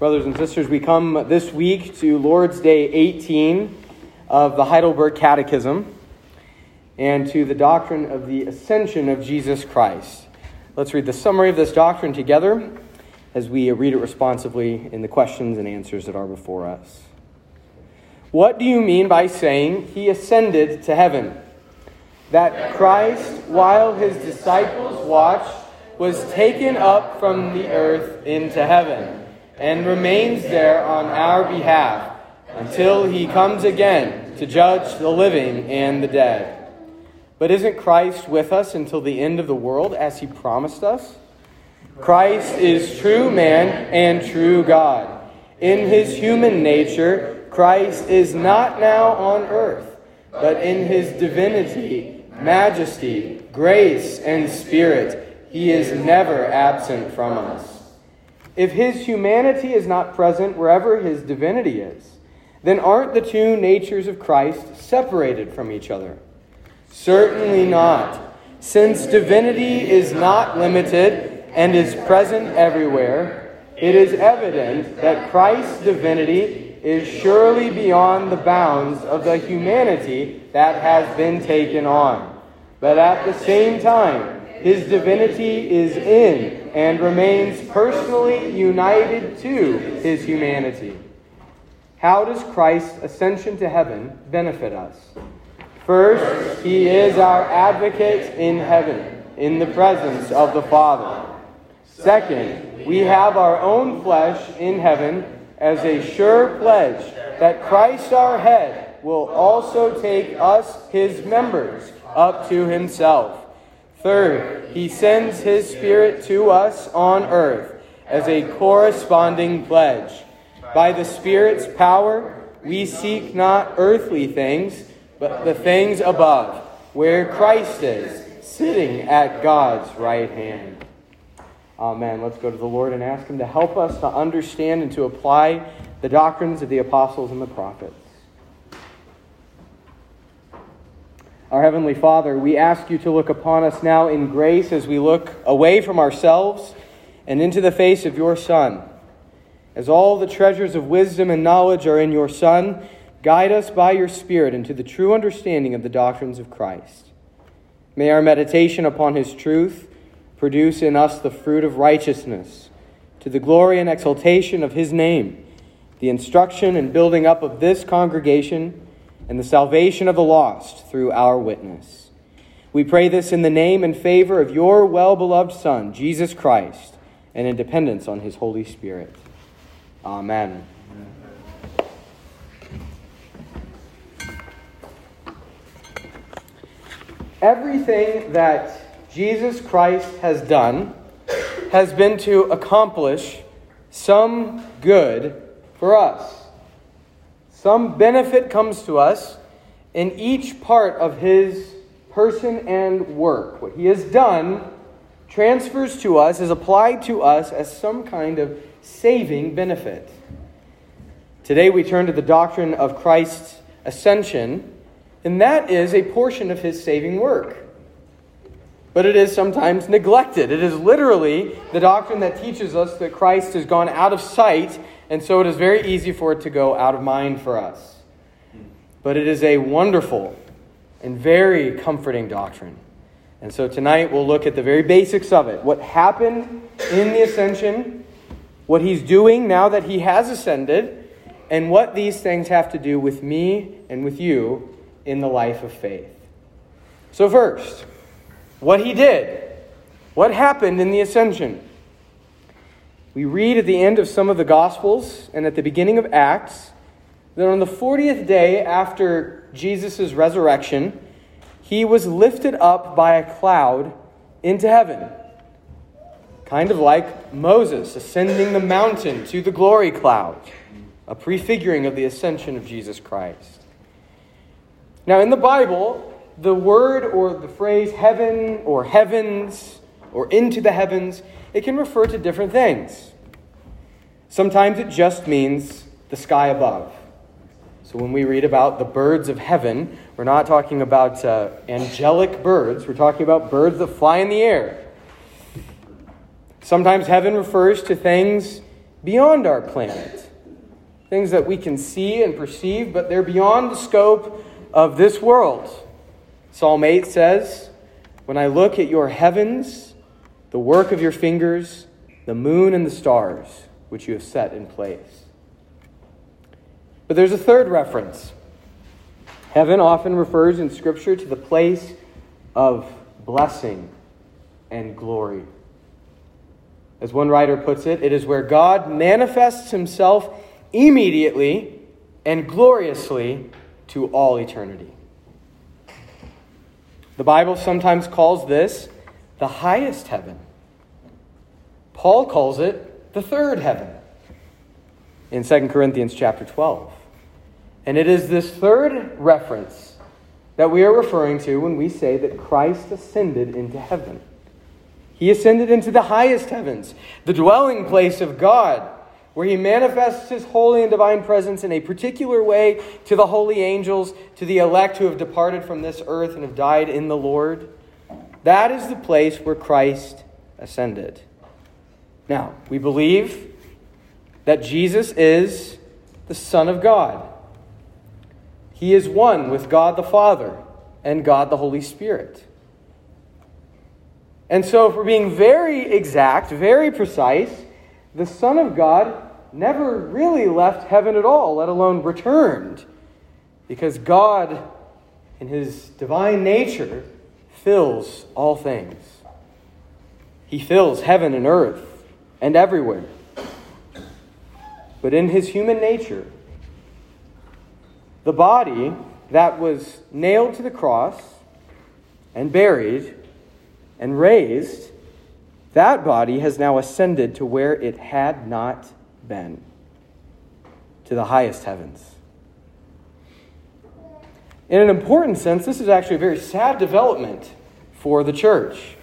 Brothers and sisters, we come this week to Lord's Day 18 of the Heidelberg Catechism and to the doctrine of the ascension of Jesus Christ. Let's read the summary of this doctrine together as we read it responsively in the questions and answers that are before us. What do you mean by saying he ascended to heaven? That Christ, while his disciples watched, was taken up from the earth into heaven and remains there on our behalf until he comes again to judge the living and the dead. But isn't Christ with us until the end of the world as he promised us? Christ is true man and true God. In his human nature, Christ is not now on earth, but in his divinity, majesty, grace, and spirit, he is never absent from us. If his humanity is not present wherever his divinity is, then aren't the two natures of Christ separated from each other? Certainly not. Since divinity is not limited and is present everywhere, it is evident that Christ's divinity is surely beyond the bounds of the humanity that has been taken on. But at the same time, his divinity is in and remains personally united to his humanity. How does Christ's ascension to heaven benefit us? First, he is our advocate in heaven, in the presence of the Father. Second, we have our own flesh in heaven as a sure pledge that Christ our head will also take us, his members, up to himself. Third, he sends his Spirit to us on earth as a corresponding pledge. By the Spirit's power, we seek not earthly things, but the things above, where Christ is, sitting at God's right hand. Amen. Let's go to the Lord and ask Him to help us to understand and to apply the doctrines of the apostles and the prophets. Our Heavenly Father, we ask you to look upon us now in grace as we look away from ourselves and into the face of your Son. As all the treasures of wisdom and knowledge are in your Son, guide us by your Spirit into the true understanding of the doctrines of Christ. May our meditation upon his truth produce in us the fruit of righteousness, to the glory and exaltation of his name, the instruction and building up of this congregation and the salvation of the lost through our witness. We pray this in the name and favor of your well beloved Son, Jesus Christ, and in dependence on his Holy Spirit. Amen. Everything that Jesus Christ has done has been to accomplish some good for us. Some benefit comes to us in each part of his person and work. What he has done transfers to us, is applied to us as some kind of saving benefit. Today we turn to the doctrine of Christ's ascension, and that is a portion of his saving work. But it is sometimes neglected. It is literally the doctrine that teaches us that Christ has gone out of sight and so it is very easy for it to go out of mind for us. But it is a wonderful and very comforting doctrine. And so tonight we'll look at the very basics of it. What happened in the ascension, what he's doing now that he has ascended, and what these things have to do with me and with you in the life of faith. So, first, what he did. What happened in the ascension? We read at the end of some of the Gospels and at the beginning of Acts that on the 40th day after Jesus' resurrection, he was lifted up by a cloud into heaven. Kind of like Moses ascending the mountain to the glory cloud, a prefiguring of the ascension of Jesus Christ. Now, in the Bible, the word or the phrase heaven or heavens or into the heavens it can refer to different things. Sometimes it just means the sky above. So when we read about the birds of heaven, we're not talking about uh, angelic birds, we're talking about birds that fly in the air. Sometimes heaven refers to things beyond our planet. Things that we can see and perceive, but they're beyond the scope of this world. Psalm 8 says, When I look at your heavens, the work of your fingers, the moon and the stars, which you have set in place. But there's a third reference. Heaven often refers in Scripture to the place of blessing and glory. As one writer puts it, it is where God manifests himself immediately and gloriously to all eternity. The Bible sometimes calls this the highest heaven. Paul calls it the third heaven in 2 Corinthians chapter 12. And it is this third reference that we are referring to when we say that Christ ascended into heaven. He ascended into the highest heavens, the dwelling place of God, where he manifests his holy and divine presence in a particular way to the holy angels, to the elect who have departed from this earth and have died in the Lord. That is the place where Christ ascended. Now, we believe that Jesus is the Son of God. He is one with God the Father and God the Holy Spirit. And so, if we're being very exact, very precise, the Son of God never really left heaven at all, let alone returned, because God, in his divine nature, fills all things. He fills heaven and earth and everywhere. But in his human nature, the body that was nailed to the cross and buried and raised, that body has now ascended to where it had not been, to the highest heavens. In an important sense, this is actually a very sad development for the church.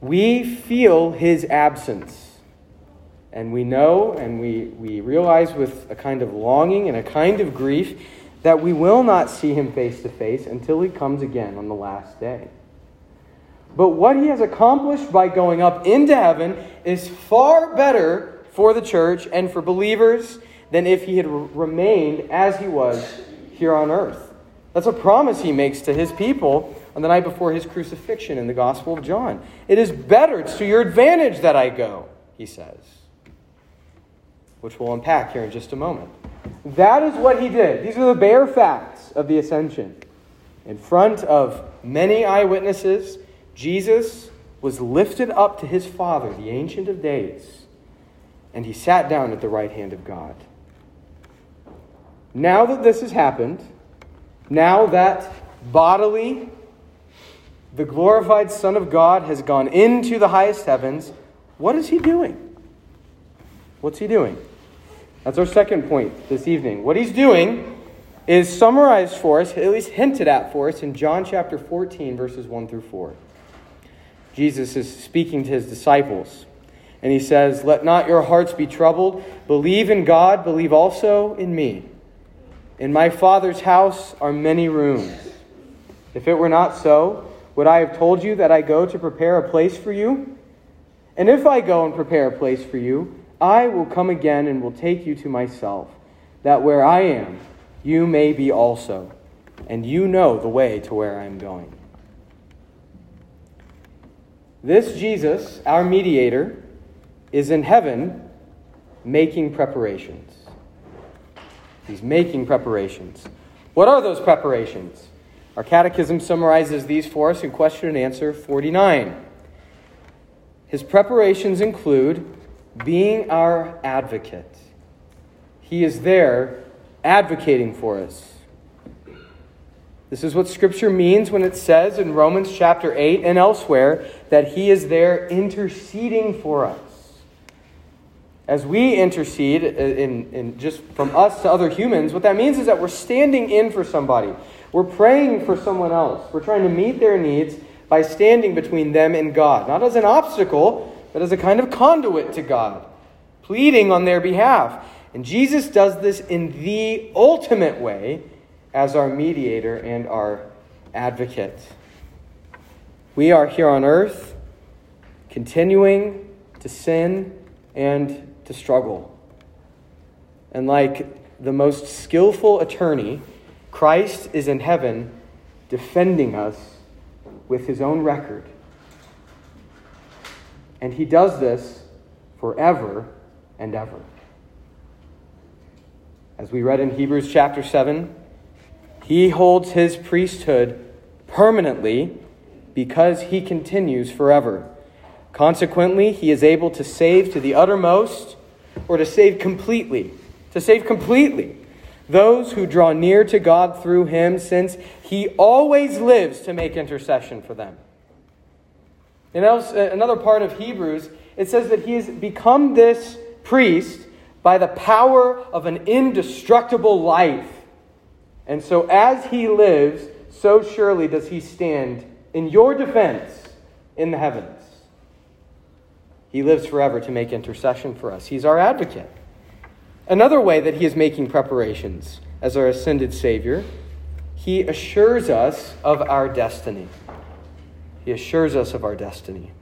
We feel his absence. And we know and we, we realize with a kind of longing and a kind of grief that we will not see him face to face until he comes again on the last day. But what he has accomplished by going up into heaven is far better for the church and for believers than if he had remained as he was here on earth. That's a promise he makes to his people on the night before his crucifixion in the Gospel of John. It is better, it's to your advantage that I go, he says, which we'll unpack here in just a moment. That is what he did. These are the bare facts of the ascension. In front of many eyewitnesses, Jesus was lifted up to his Father, the Ancient of Days, and he sat down at the right hand of God. Now that this has happened, now that bodily, the glorified Son of God has gone into the highest heavens, what is he doing? What's he doing? That's our second point this evening. What he's doing is summarized for us, at least hinted at for us, in John chapter 14, verses 1 through 4. Jesus is speaking to his disciples. And he says, Let not your hearts be troubled. Believe in God, believe also in me. In my Father's house are many rooms. If it were not so, would I have told you that I go to prepare a place for you? And if I go and prepare a place for you, I will come again and will take you to myself, that where I am, you may be also, and you know the way to where I am going. This Jesus, our mediator, is in heaven making preparations. He's making preparations. What are those preparations? Our catechism summarizes these for us in question and answer 49. His preparations include being our advocate. He is there advocating for us. This is what Scripture means when it says in Romans chapter 8 and elsewhere that He is there interceding for us. As we intercede uh, in, in just from us to other humans, what that means is that we're standing in for somebody. We're praying for someone else. We're trying to meet their needs by standing between them and God. Not as an obstacle, but as a kind of conduit to God, pleading on their behalf. And Jesus does this in the ultimate way as our mediator and our advocate. We are here on earth continuing to sin and to struggle. And like the most skillful attorney, Christ is in heaven defending us with his own record. And he does this forever and ever. As we read in Hebrews chapter 7, he holds his priesthood permanently because he continues forever. Consequently, he is able to save to the uttermost or to save completely, to save completely those who draw near to God through him, since he always lives to make intercession for them. In uh, another part of Hebrews, it says that he has become this priest by the power of an indestructible life. And so, as he lives, so surely does he stand in your defense in the heavens. He lives forever to make intercession for us. He's our advocate. Another way that he is making preparations as our ascended Savior, he assures us of our destiny. He assures us of our destiny.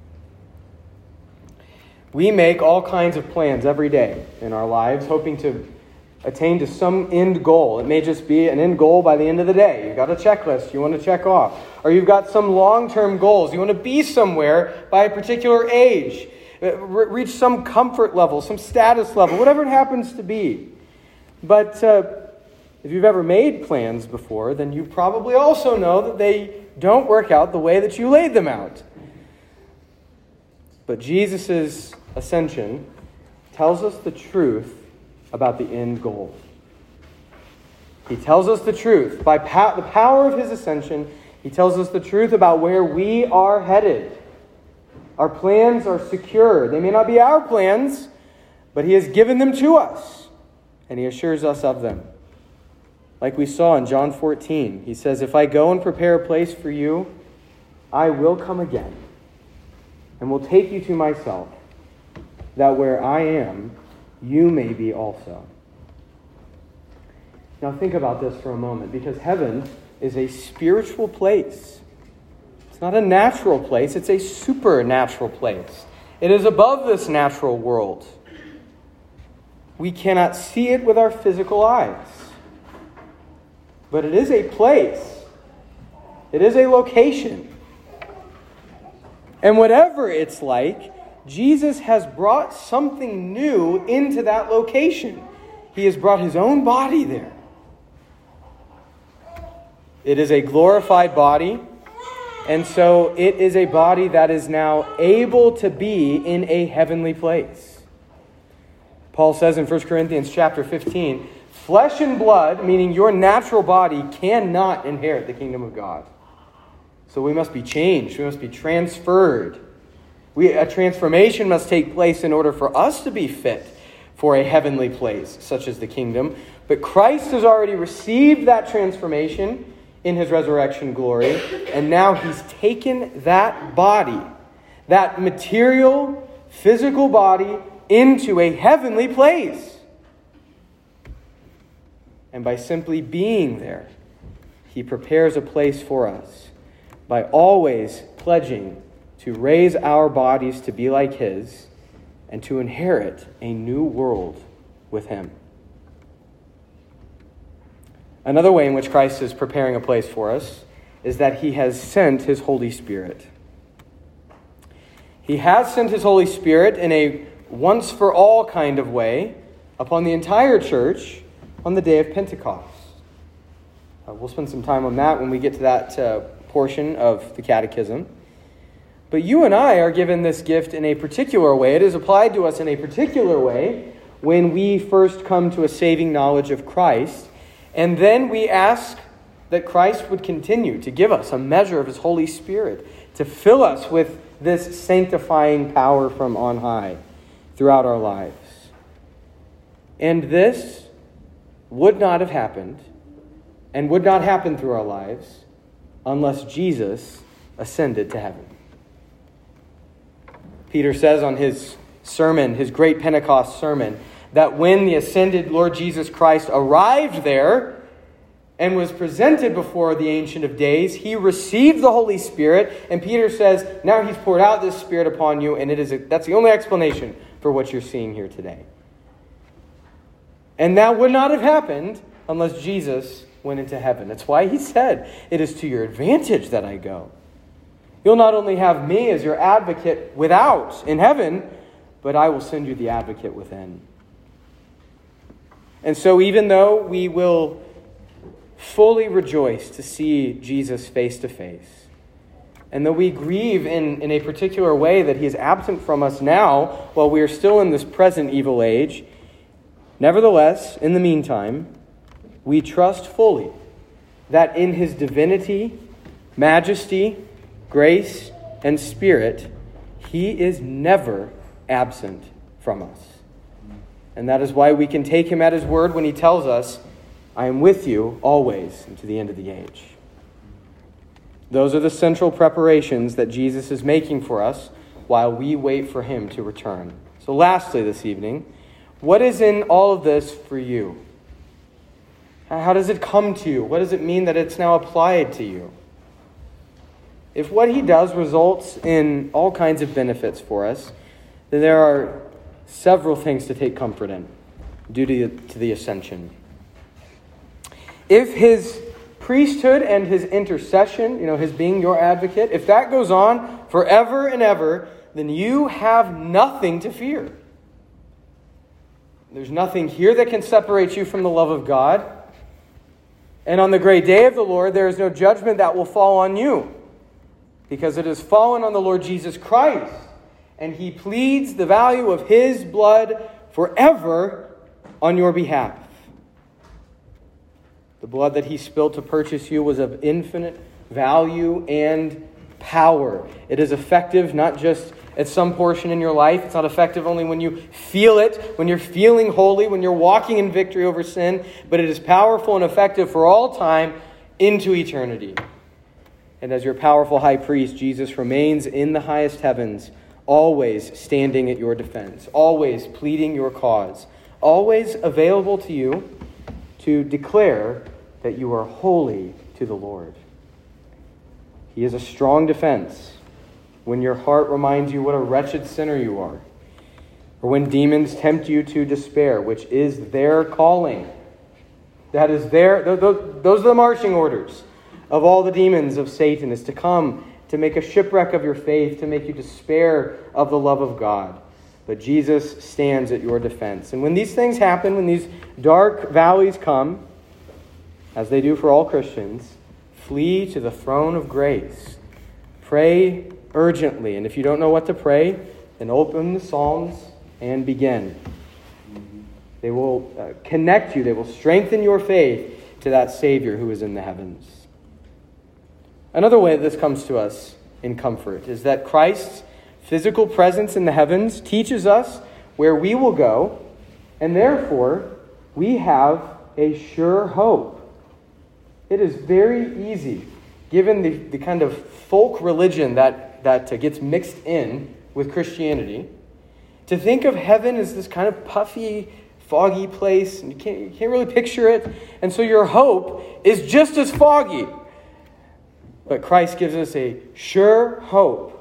We make all kinds of plans every day in our lives, hoping to attain to some end goal. It may just be an end goal by the end of the day. You've got a checklist you want to check off. Or you've got some long term goals. You want to be somewhere by a particular age, reach some comfort level, some status level, whatever it happens to be. But uh, if you've ever made plans before, then you probably also know that they don't work out the way that you laid them out. But Jesus' ascension tells us the truth about the end goal. He tells us the truth. By the power of his ascension, he tells us the truth about where we are headed. Our plans are secure. They may not be our plans, but he has given them to us, and he assures us of them. Like we saw in John 14, he says, If I go and prepare a place for you, I will come again and will take you to myself, that where I am, you may be also. Now, think about this for a moment, because heaven is a spiritual place. It's not a natural place, it's a supernatural place. It is above this natural world. We cannot see it with our physical eyes but it is a place, it is a location. And whatever it's like, Jesus has brought something new into that location. He has brought his own body there. It is a glorified body, and so it is a body that is now able to be in a heavenly place. Paul says in 1 Corinthians chapter 15, Flesh and blood, meaning your natural body, cannot inherit the kingdom of God. So we must be changed. We must be transferred. We, a transformation must take place in order for us to be fit for a heavenly place, such as the kingdom. But Christ has already received that transformation in his resurrection glory, and now he's taken that body, that material, physical body, into a heavenly place. And by simply being there, He prepares a place for us by always pledging to raise our bodies to be like His and to inherit a new world with Him. Another way in which Christ is preparing a place for us is that He has sent His Holy Spirit. He has sent His Holy Spirit in a once for all kind of way upon the entire church on the day of Pentecost. Uh, we'll spend some time on that when we get to that uh, portion of the Catechism. But you and I are given this gift in a particular way. It is applied to us in a particular way when we first come to a saving knowledge of Christ. And then we ask that Christ would continue to give us a measure of His Holy Spirit, to fill us with this sanctifying power from on high throughout our lives. And this would not have happened and would not happen through our lives unless Jesus ascended to heaven. Peter says on his sermon, his great Pentecost sermon, that when the ascended Lord Jesus Christ arrived there and was presented before the Ancient of Days, he received the Holy Spirit. And Peter says, now he's poured out this Spirit upon you, and it is a, that's the only explanation for what you're seeing here today. And that would not have happened unless Jesus went into heaven. That's why he said, It is to your advantage that I go. You'll not only have me as your advocate without in heaven, but I will send you the advocate within. And so, even though we will fully rejoice to see Jesus face to face, and though we grieve in, in a particular way that he is absent from us now while we are still in this present evil age, nevertheless, in the meantime, we trust fully that in his divinity, majesty, grace, and spirit, he is never absent from us. And that is why we can take him at his word when he tells us, I am with you always and to the end of the age. Those are the central preparations that Jesus is making for us while we wait for him to return. So, lastly, this evening, what is in all of this for you? How does it come to you? What does it mean that it's now applied to you? If what he does results in all kinds of benefits for us, then there are several things to take comfort in due to, to the ascension. If his priesthood and his intercession, you know, his being your advocate, if that goes on forever and ever, then you have nothing to fear. There's nothing here that can separate you from the love of God. And on the great day of the Lord, there is no judgment that will fall on you, because it has fallen on the Lord Jesus Christ, and he pleads the value of his blood forever on your behalf. The blood that he spilled to purchase you was of infinite value and power. It is effective not just at some portion in your life. It's not effective only when you feel it, when you're feeling holy, when you're walking in victory over sin, but it is powerful and effective for all time into eternity. And as your powerful high priest, Jesus remains in the highest heavens, always standing at your defense, always pleading your cause, always available to you to declare that you are holy to the Lord. He is a strong defense when your heart reminds you what a wretched sinner you are, or when demons tempt you to despair, which is their calling. That is their, those are the marching orders of all the demons of Satan, is to come to make a shipwreck of your faith, to make you despair of the love of God. But Jesus stands at your defense. And when these things happen, when these dark valleys come, as they do for all Christians, flee to the throne of grace. Pray urgently. And if you don't know what to pray, then open the Psalms and begin. They will uh, connect you, they will strengthen your faith to that Savior who is in the heavens. Another way this comes to us in comfort is that Christ's physical presence in the heavens teaches us where we will go, and therefore we have a sure hope. It is very easy, given the, the kind of folk religion that that uh, gets mixed in with Christianity, to think of heaven as this kind of puffy, foggy place, and you can't, you can't really picture it. And so your hope is just as foggy. But Christ gives us a sure hope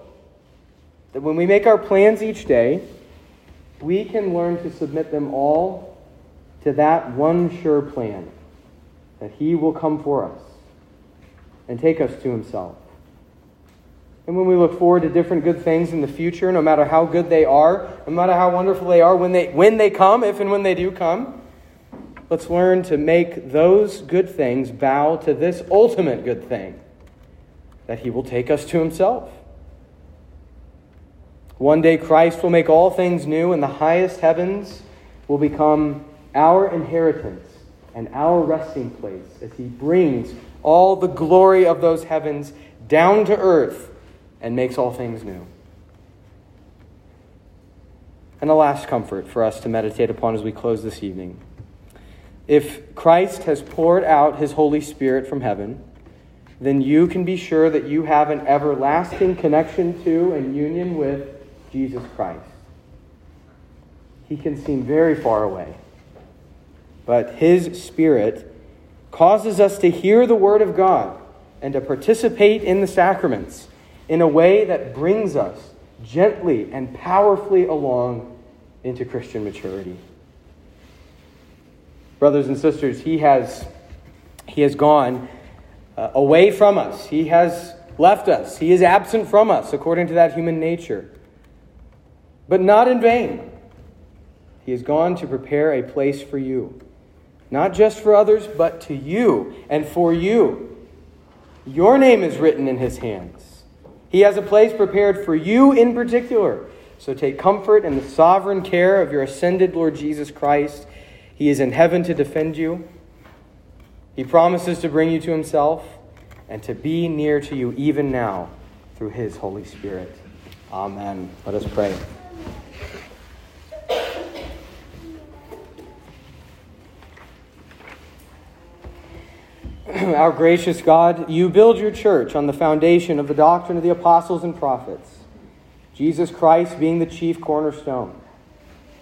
that when we make our plans each day, we can learn to submit them all to that one sure plan that He will come for us and take us to Himself. And when we look forward to different good things in the future, no matter how good they are, no matter how wonderful they are when they, when they come, if and when they do come, let's learn to make those good things bow to this ultimate good thing that He will take us to Himself. One day, Christ will make all things new, and the highest heavens will become our inheritance and our resting place as He brings all the glory of those heavens down to earth and makes all things new. And a last comfort for us to meditate upon as we close this evening. If Christ has poured out his Holy Spirit from heaven, then you can be sure that you have an everlasting connection to and union with Jesus Christ. He can seem very far away, but his Spirit causes us to hear the Word of God and to participate in the sacraments in a way that brings us gently and powerfully along into Christian maturity. Brothers and sisters, he has, he has gone uh, away from us. He has left us. He is absent from us according to that human nature. But not in vain. He has gone to prepare a place for you. Not just for others, but to you and for you. Your name is written in his hands. He has a place prepared for you in particular. So take comfort in the sovereign care of your ascended Lord Jesus Christ. He is in heaven to defend you. He promises to bring you to himself and to be near to you even now through his Holy Spirit. Amen. Let us pray. Our gracious God, you build your church on the foundation of the doctrine of the apostles and prophets, Jesus Christ being the chief cornerstone.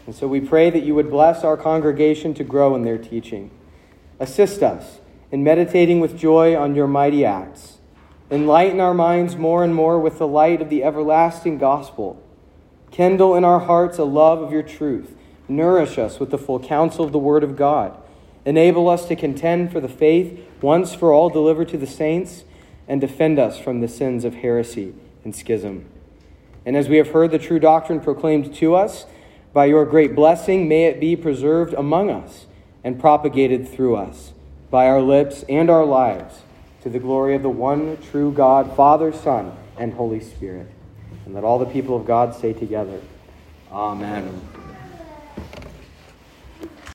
And so we pray that you would bless our congregation to grow in their teaching. Assist us in meditating with joy on your mighty acts. Enlighten our minds more and more with the light of the everlasting gospel. Kindle in our hearts a love of your truth. Nourish us with the full counsel of the Word of God. Enable us to contend for the faith once for all delivered to the saints, and defend us from the sins of heresy and schism. And as we have heard the true doctrine proclaimed to us, by your great blessing, may it be preserved among us and propagated through us by our lips and our lives to the glory of the one true God, Father, Son, and Holy Spirit. And let all the people of God say together, Amen.